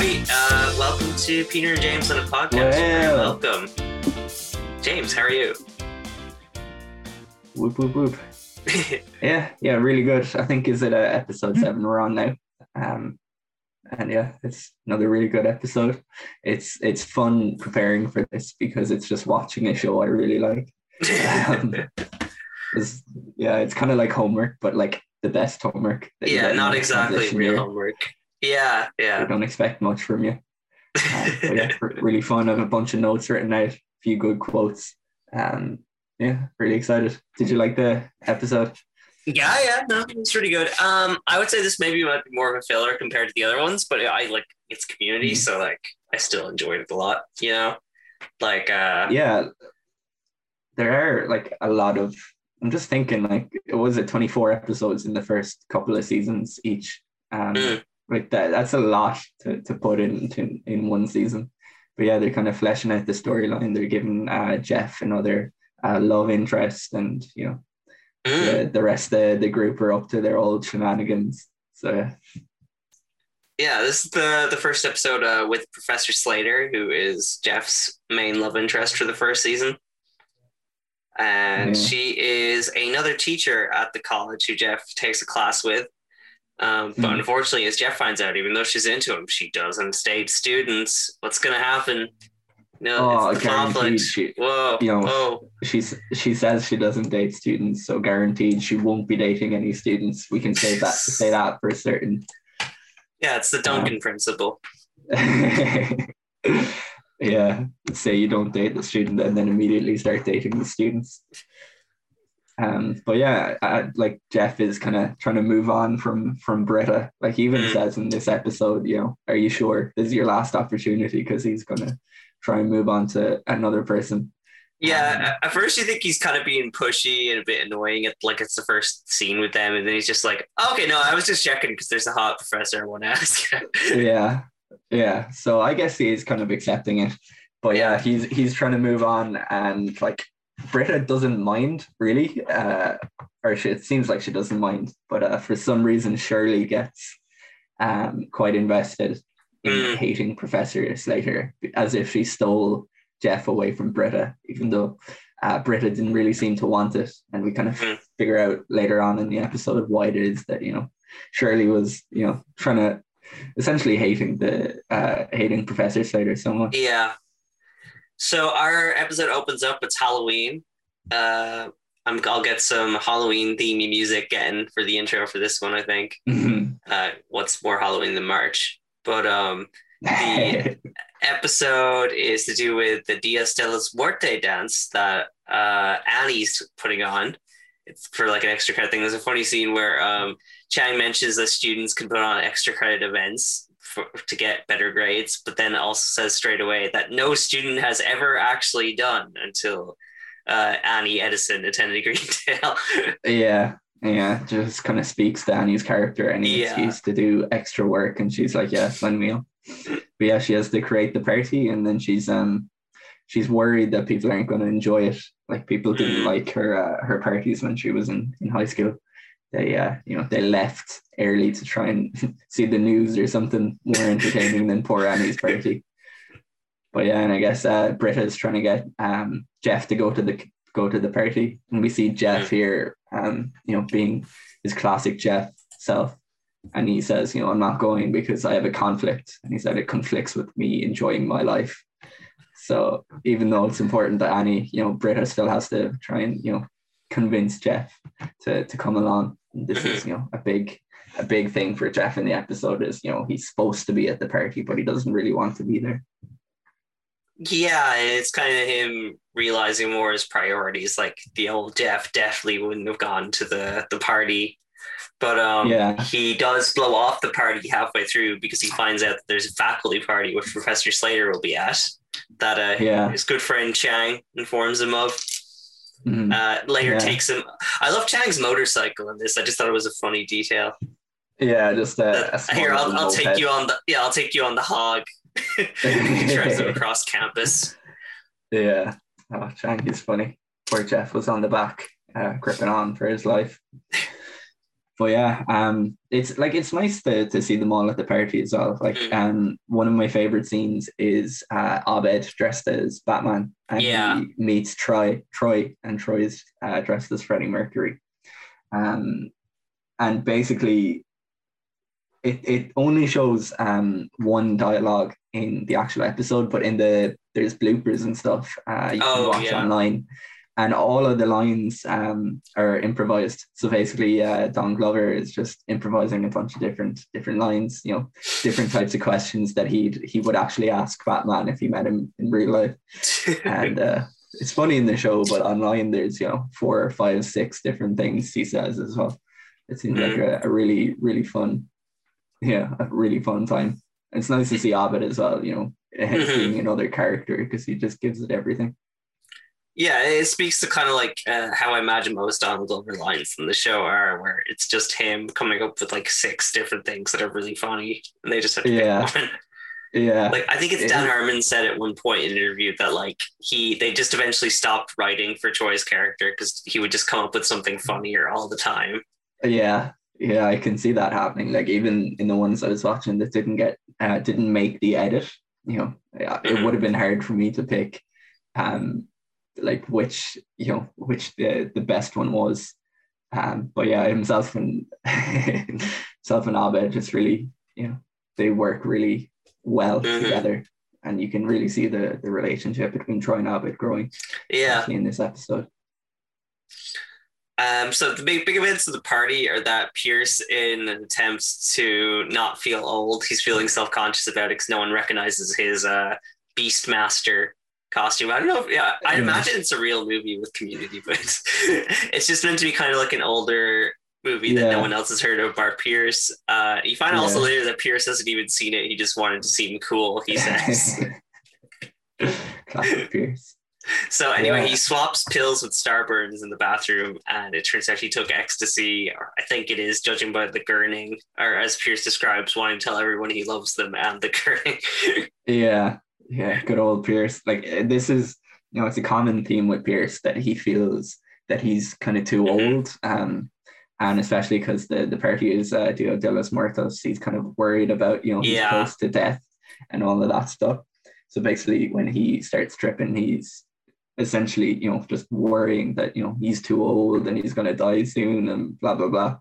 Everybody. Uh, welcome to Peter and James on a podcast. Welcome. James, how are you? Whoop whoop whoop. Yeah, yeah, really good. I think is it uh, episode seven we're on now. Um, and yeah, it's another really good episode. It's it's fun preparing for this because it's just watching a show I really like. Um, it's, yeah, it's kind of like homework, but like the best homework. yeah, not exactly real year. homework. Yeah, I yeah. don't expect much from you. Uh, yeah, really fun. I have a bunch of notes written out, a few good quotes. Um, yeah, really excited. Did you like the episode? Yeah, yeah, no, it's pretty good. Um, I would say this maybe might be more of a filler compared to the other ones, but I like it's community, Mhm. so like I still enjoyed it a lot. You know, like uh, Yeah, there are like a lot of. I'm just thinking, like, it was it 24 episodes in the first couple of seasons each. Um, Mm. Like that, that's a lot to, to put into in one season. But yeah, they're kind of fleshing out the storyline. They're giving uh, Jeff another uh, love interest, and you know, mm, the, the rest of the group are up to their old shenanigans. So yeah. yeah, this is the the first episode uh, with Professor Slater, who is Jeff's main love interest for the first season. And Yeah. she is another teacher at the college who Jeff takes a class with. Um, but Mhm. unfortunately, as Jeff finds out, even though she's into him, she doesn't date students. What's going to happen? No, Oh, it's the conflict. she- Whoa, you know, whoa. she's she says she doesn't date students, so guaranteed she won't be dating any students. We can say that say that for certain. Yeah, it's the Duncan principle. yeah, say you don't date the student and then immediately start dating the students. Um, but yeah, I, like Jeff is kind of trying to move on from from Britta. Like he even Mm. says in this episode, you know, are you sure this is your last opportunity? Because he's gonna try and move on to another person. Yeah, at at first you think he's kind of being pushy and a bit annoying. At like it's the first scene with them, and then he's just like, "Okay, no, I was just checking because there's a hot professor I want to ask." yeah yeah so i guess he is kind of accepting it but yeah he's he's trying to move on and like britta doesn't mind really uh or she, it seems like she doesn't mind but uh, for some reason shirley gets um quite invested in Mm. hating professor slater as if she stole jeff away from britta even though uh, britta didn't really seem to want it and we kind of Mm. figure out later on in the episode why it is that you know shirley was you know trying to essentially hating the uh hating Professor Slater so much. yeah. So our episode opens up. It's Halloween. Uh, I'm, I'll get some Halloween themey music getting for the intro for this one. I think. Uh, what's more Halloween than March? But um, The- episode is to do with the Dias de los Muertos dance that uh, Annie's putting on. It's for like an extra credit thing. There's a funny scene where um, Chang mentions that students can put on extra credit events for, to get better grades, but then also says straight away that no student has ever actually done until uh, Annie Edison attended Greendale. yeah, yeah, just kind of speaks to Annie's character any Yeah. excuse to do extra work, and she's like, "Yeah, send me on." But yeah, she has to create the party, and then she's um she's worried that people aren't going to enjoy it. Like people didn't Mm. like her uh, her parties when she was in in high school. They uh you know they left early to try and see the news or something more entertaining than poor Annie's party. But yeah, and I guess uh, Britta's trying to get um, Jeff to go to the go to the party, and we see Jeff here, um, you know, being his classic Jeff self, and he says, you know, I'm not going because I have a conflict, and he said it conflicts with me enjoying my life. So even though it's important that Annie, you know, Britta still has to try and you know convince Jeff to to come along. This is you know a big a big thing for Jeff in the episode is you know he's supposed to be at the party, but he doesn't really want to be there. Yeah, it's kind of him realizing more his priorities. Like the old Jeff definitely wouldn't have gone to the the party, but um, Yeah. he does blow off the party halfway through because he finds out that there's a faculty party which Professor Slater will be at. That uh, Yeah. his good friend Chang informs him of. Mhm. Uh, later Yeah. takes him. I love Chang's motorcycle in this. I just thought it was a funny detail. Yeah, just That- a here, I'll, I'll take you on the yeah, I'll take you on the hog. he drives him across campus. Yeah. Oh, Chang is funny. Poor Jeff was on the back, uh, gripping on for his life. But yeah, um, it's like it's nice to, to see them all at the party as well. Like, mm. um, one of my favorite scenes is uh, Abed dressed as Batman, and yeah. he meets Troy, Troy, and Troy's uh, dressed as Freddie Mercury. Um, and basically, it, it only shows um one dialogue in the actual episode, but in the there's bloopers and stuff uh, you oh, can watch yeah. online and all of the lines um, are improvised. So basically, uh, Don Glover is just improvising a bunch of different different lines, you know, different types of questions that he he would actually ask Batman if he met him in real life. and uh, it's funny in the show, but online there's you know four or five, six different things he says as well. It seems mm. like a, a, really really fun, yeah, a really fun time. It's nice to see Abed as well, you know, mm-hmm. being another character because he just gives it everything yeah, it speaks to kind of like uh, how I imagine most Donald Glover lines in the show are, where it's just him coming up with like six different things that are really funny, and they just have to yeah. pick one. Yeah, like I think it's Dan Harmon said at one point in an interview that like he they just eventually stopped writing for Troy's character because he would just come up with something funnier all the time. Yeah, yeah, I can see that happening. Like even in the ones I was watching that didn't get uh, didn't make the edit, you know, it mm-hmm. would have been hard for me to pick um like which you know which the the best one was. Um, but yeah, himself and himself and Abed just really you know they work really well mm-hmm. together, and you can really see the the relationship between Troy and Abed growing. Yeah, in this episode. Um, so the big big events of the party are that Pierce, in attempts to not feel old, he's feeling self conscious about it because no one recognizes his uh, Beastmaster costume. I don't know. If, yeah, I imagine it's a real movie with Community, but it's, just meant to be kind of like an older movie yeah. that no one else has heard of. bar Pierce. Uh, you find yeah. also later that Pierce hasn't even seen it. He just wanted to seem cool. He says. Classic Pierce. So anyway, yeah. he swaps pills with Starburns in the bathroom, and it turns out he took ecstasy, or I think it is, judging by the gurning, or as Pierce describes, wanting to tell everyone he loves them and the gurning. yeah, yeah, good old Pierce. Like uh, this is, you know, it's a common theme with Pierce that he feels that he's kind of too mm-hmm. old. Um, and especially because the the party is uh, Dia de los Muertos, he's kind of worried about you know he's yeah. close to death and all of that stuff. So basically, when he starts tripping, he's essentially you know just worrying that you know he's too old and he's gonna die soon and blah blah blah.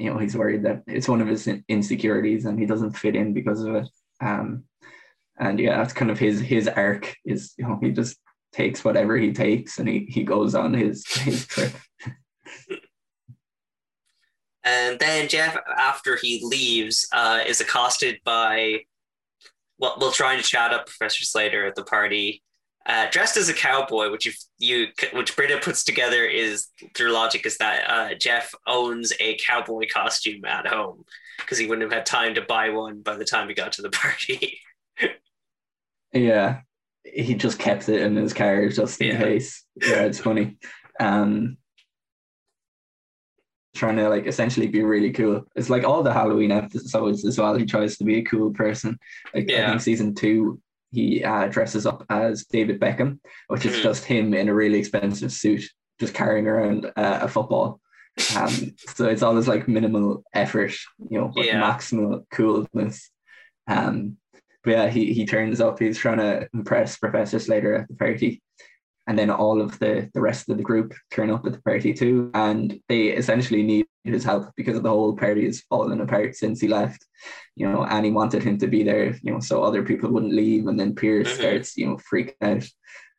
You know he's worried that it's one of his insecurities and he doesn't fit in because of it. Um, and yeah, that's kind of his his arc. Is you know he just takes whatever he takes and he he goes on his his trip. and then Jeff, after he leaves, uh, is accosted by well, we'll trying to chat up Professor Slater at the party. Uh, dressed as a cowboy, which you which Britta puts together is their logic is that uh, Jeff owns a cowboy costume at home because he wouldn't have had time to buy one by the time he got to the party. Yeah, he just kept it in his car just in yeah. case. Yeah, it's funny. Um, trying to like essentially be really cool. It's like all the Halloween episodes as well. He tries to be a cool person. Like yeah. I think season two, he uh, dresses up as David Beckham, which is mm-hmm. just him in a really expensive suit, just carrying around uh, a football. Um, so it's always like minimal effort, you know, but yeah. maximal coolness. Um, but yeah, he, he turns up, he's trying to impress Professor Slater at the party. And then all of the, the rest of the group turn up at the party too. And they essentially need his help because the whole party has fallen apart since he left. You know, Annie wanted him to be there, you know, so other people wouldn't leave. And then Pierce mm-hmm. starts, you know, freaking out.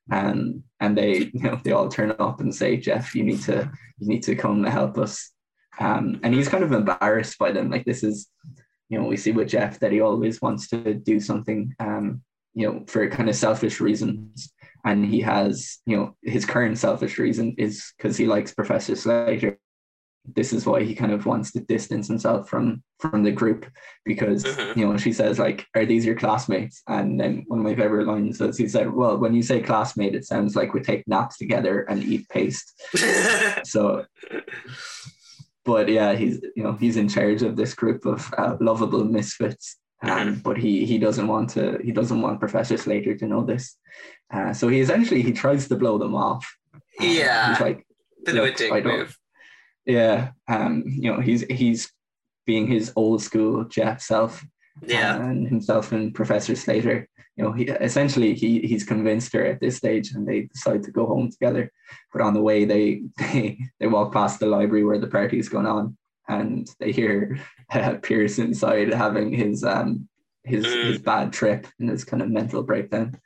And and they, you know, they all turn up and say, Jeff, you need to you need to come and help us. Um, and he's kind of embarrassed by them. Like this is you know, we see with Jeff that he always wants to do something, um, you know, for kind of selfish reasons. And he has, you know, his current selfish reason is because he likes Professor Slater. This is why he kind of wants to distance himself from from the group because mm-hmm. you know she says like, "Are these your classmates?" And then one of my favorite lines is he said, "Well, when you say classmate, it sounds like we take naps together and eat paste." so but yeah, he's you know he's in charge of this group of uh, lovable misfits. Um, mm-hmm. but he he doesn't want to he doesn't want Professor Slater to know this. Uh, so he essentially he tries to blow them off. Uh, yeah, he's like, of a dick move. Yeah, um, you know, he's he's being his old school Jeff self. Yeah, and himself and Professor Slater. You know, he essentially he he's convinced her at this stage, and they decide to go home together. But on the way, they they they walk past the library where the party is going on, and they hear uh, Pierce inside having his um his mm. his bad trip and his kind of mental breakdown.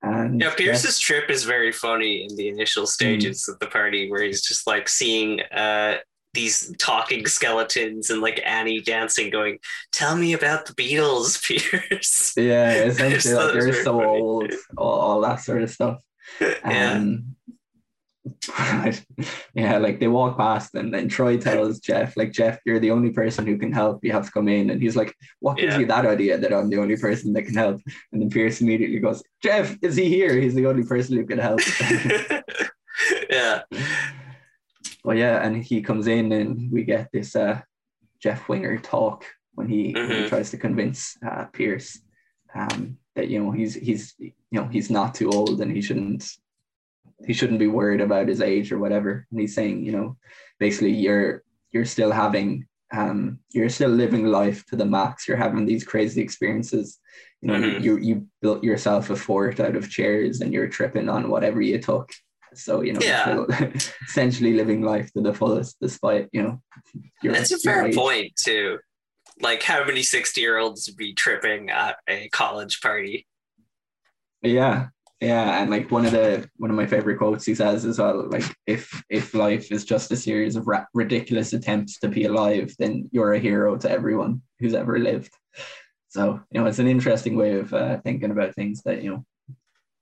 And yeah, Pierce's yeah. trip is very funny in the initial stages mm. of the party where he's just like seeing uh these talking skeletons and like Annie dancing, going, "Tell me about the Beatles, Pierce." Yeah, essentially, like they're so funny. old, all, all, that sort of stuff. yeah. Um, yeah, like they walk past and then Troy tells Jeff, like, Jeff, you're the only person who can help. You have to come in. And he's like, What gives yeah. you that idea that I'm the only person that can help? And then Pierce immediately goes, Jeff, is he here? He's the only person who can help. yeah. Well, yeah, and he comes in and we get this uh, Jeff Winger talk when he, mm-hmm. when he mm-hmm. tries to convince uh, Pierce um, that you know he's he's you know he's not too old and he shouldn't he shouldn't be worried about his age or whatever. And he's saying, you know, basically you're you're still having um you're still living life to the max. You're having these crazy experiences. You know, mm-hmm. you you built yourself a fort out of chairs and you're tripping on whatever you took. So, you know, yeah. essentially living life to the fullest despite, you know, your, That's a fair point too. Like how many 60 year olds be tripping at a college party? Yeah, yeah and like one of the one of my favorite quotes he says as well like if if life is just a series of ra- ridiculous attempts to be alive then you're a hero to everyone who's ever lived so you know it's an interesting way of uh, thinking about things that you know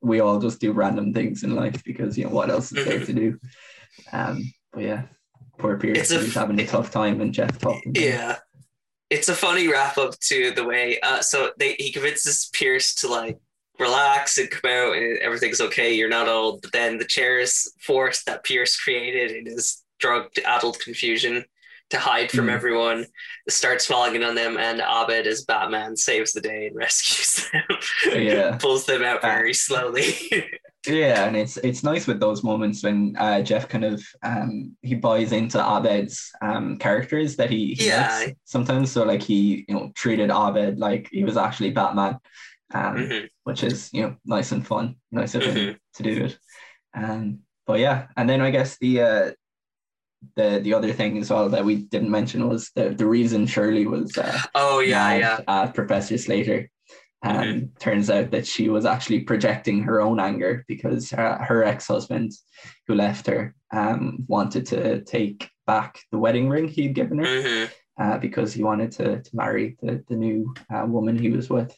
we all just do random things in life because you know what else is there to do um but yeah poor Pierce he's having a tough time and Jeff talking yeah it's a funny wrap up to the way uh so they he convinces Pierce to like relax and come out and everything's okay. You're not old. But then the chair's force that Pierce created in his drug adult confusion to hide from mm. everyone starts falling in on them and Abed as Batman saves the day and rescues them. Yeah. Pulls them out very uh, slowly. yeah, and it's it's nice with those moments when uh, Jeff kind of um, he buys into Abed's um, characters that he, he yeah. sometimes. So like he you know treated Abed like he was actually Batman um, mm-hmm. which is you know nice and fun, nice of mm-hmm. him to do it. Um, but yeah, and then I guess the uh, the the other thing as well that we didn't mention was the the reason Shirley was uh, oh yeah yeah at Professor Slater. Um, mm-hmm. Turns out that she was actually projecting her own anger because her, her ex husband, who left her, um, wanted to take back the wedding ring he'd given her mm-hmm. uh, because he wanted to, to marry the, the new uh, woman he was with.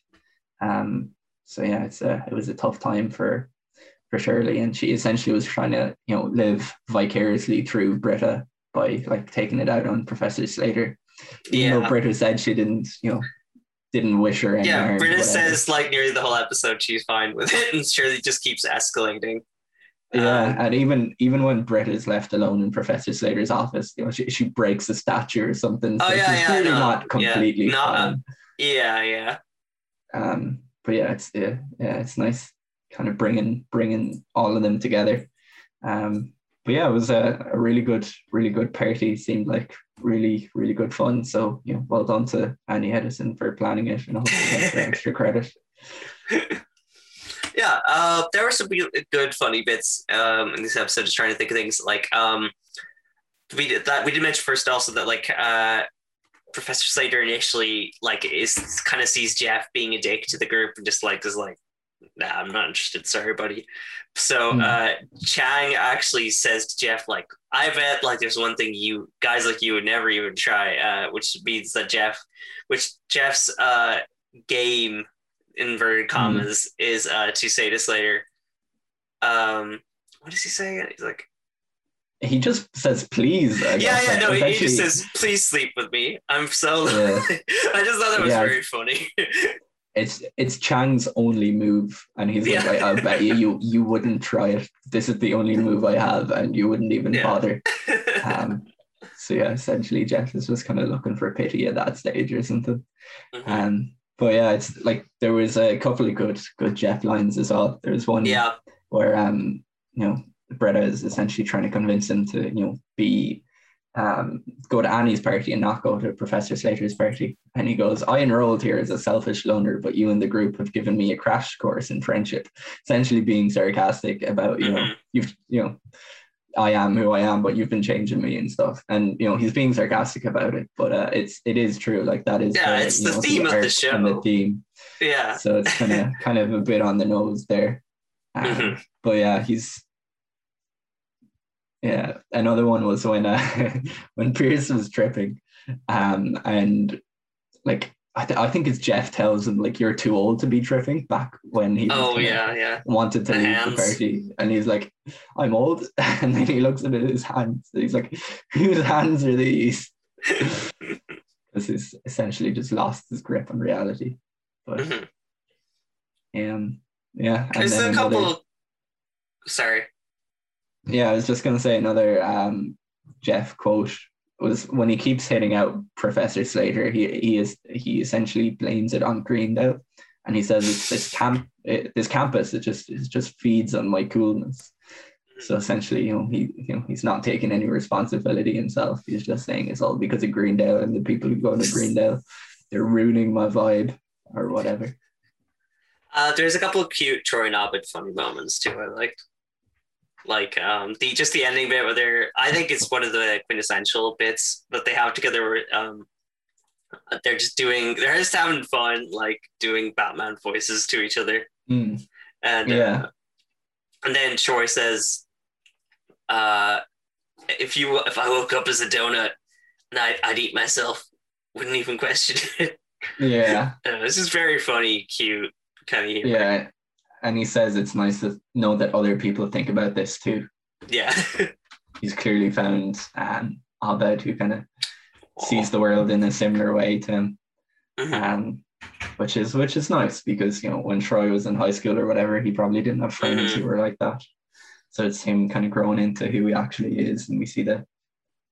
Um, so yeah, it's a, it was a tough time for for Shirley, and she essentially was trying to you know live vicariously through Britta by like taking it out on Professor Slater. Even yeah. though Britta said she didn't, you know, didn't wish her any Yeah, Britta says like nearly the whole episode she's fine with it, and Shirley just keeps escalating. Yeah, um, and even even when Britta is left alone in Professor Slater's office, you know, she, she breaks a statue or something. So oh yeah, yeah, no, not completely yeah, not, yeah, yeah. Um, but yeah, it's yeah, yeah, it's nice kind of bringing bringing all of them together. Um, but yeah, it was a, a really good, really good party. Seemed like really, really good fun. So you know, well done to Annie Edison for planning it, and also extra credit. Yeah, uh, there were some good, funny bits um, in this episode. Just trying to think of things like um, we did that. We did mention first also that like uh, Professor Slater initially like is kind of sees Jeff being a dick to the group and just like is like, nah, I'm not interested. Sorry, buddy. So mm. uh, Chang actually says to Jeff like, I bet like there's one thing you guys like you would never even try, uh, which means that Jeff, which Jeff's uh, game inverted hmm. commas mm. is uh, to say to Slater. Um, what does he say? He's like, he just says please. yeah, yeah, no, he just says please sleep with me. I'm so. Yeah. I just thought that was yeah. very funny. it's it's Chang's only move, and he's yeah. like, I, I bet you, you you wouldn't try it. This is the only move I have, and you wouldn't even yeah. bother. Um, so yeah, essentially, Jeff is just kind of looking for pity at that stage or something. Mm-hmm. Um, but yeah, it's like there was a couple of good good Jeff lines as well. There was one yeah. where um you know Britta is essentially trying to convince him to, you know, be um, go to Annie's party and not go to Professor Slater's party. And he goes, I enrolled here as a selfish loner, but you and the group have given me a crash course in friendship. Essentially being sarcastic about, you know, mm-hmm. you've, you know, I am who I am, but you've been changing me and stuff. And you know, he's being sarcastic about it, but uh, it's it is true. Like that is yeah, the, it's the know, theme the of the show. The theme. Yeah. So it's kind of kind of a bit on the nose there. Um, mm-hmm. But yeah, he's yeah. Another one was when uh, when Pierce was tripping, um, and like I, th- I think it's Jeff tells him like you're too old to be tripping back when he oh yeah yeah wanted to the leave hands. the party and he's like I'm old and then he looks at his hands he's like whose hands are these because he's essentially just lost his grip on reality but mm-hmm. um yeah there's a couple sorry yeah I was just gonna say another um Jeff quote was when he keeps hitting out Professor Slater, he he is he essentially blames it on Greendale, and he says it's this camp it, this campus it just it just feeds on my coolness. So essentially, you know, he you know he's not taking any responsibility himself. He's just saying it's all because of Greendale and the people who go to Greendale, they're ruining my vibe or whatever. Uh, there's a couple of cute Troy and Abed funny moments too. I liked like um the just the ending bit where they're I think it's one of the quintessential bits that they have together where um they're just doing they're just having fun like doing Batman voices to each other. Mm. And yeah. Uh, and then Troy says uh if you if I woke up as a donut and I, I'd eat myself, wouldn't even question it. Yeah. uh, this is very funny, cute kind of humor. Yeah and he says it's nice to know that other people think about this too. Yeah. He's clearly found um, Abed who kind of sees the world in a similar way to him. Mm-hmm. Um, which is which is nice because you know when Troy was in high school or whatever, he probably didn't have friends mm-hmm. who were like that. So it's him kind of growing into who he actually is, and we see the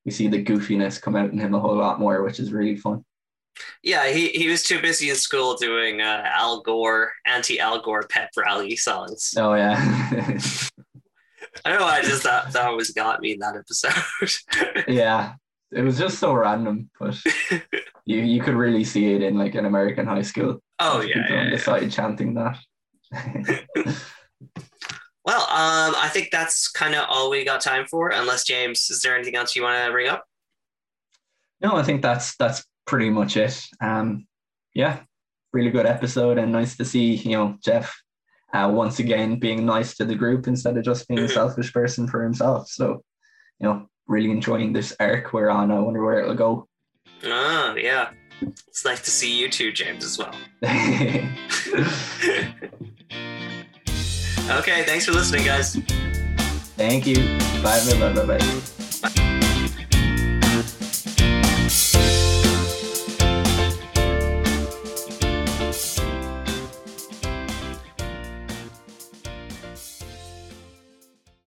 we see the goofiness come out in him a whole lot more, which is really fun. Yeah, he, he was too busy in school doing uh, Al Gore, anti Al Gore pep rally songs. Oh, yeah. I don't know I just thought that always got me in that episode. yeah, it was just so random, but you, you could really see it in like an American high school. Oh, yeah. People yeah, on the side chanting that. well, um, I think that's kind of all we got time for. Unless James, is there anything else you want to bring up? No, I think that's that's pretty much it. Um, yeah, really good episode and nice to see you know Jeff uh, once again being nice to the group instead of just being a mm-hmm. selfish person for himself. So you know, really enjoying this arc we're on. I wonder where it'll go. Oh yeah, it's nice to see you too, James, as well. okay, thanks for listening, guys. Thank you. Bye bye bye bye bye. bye.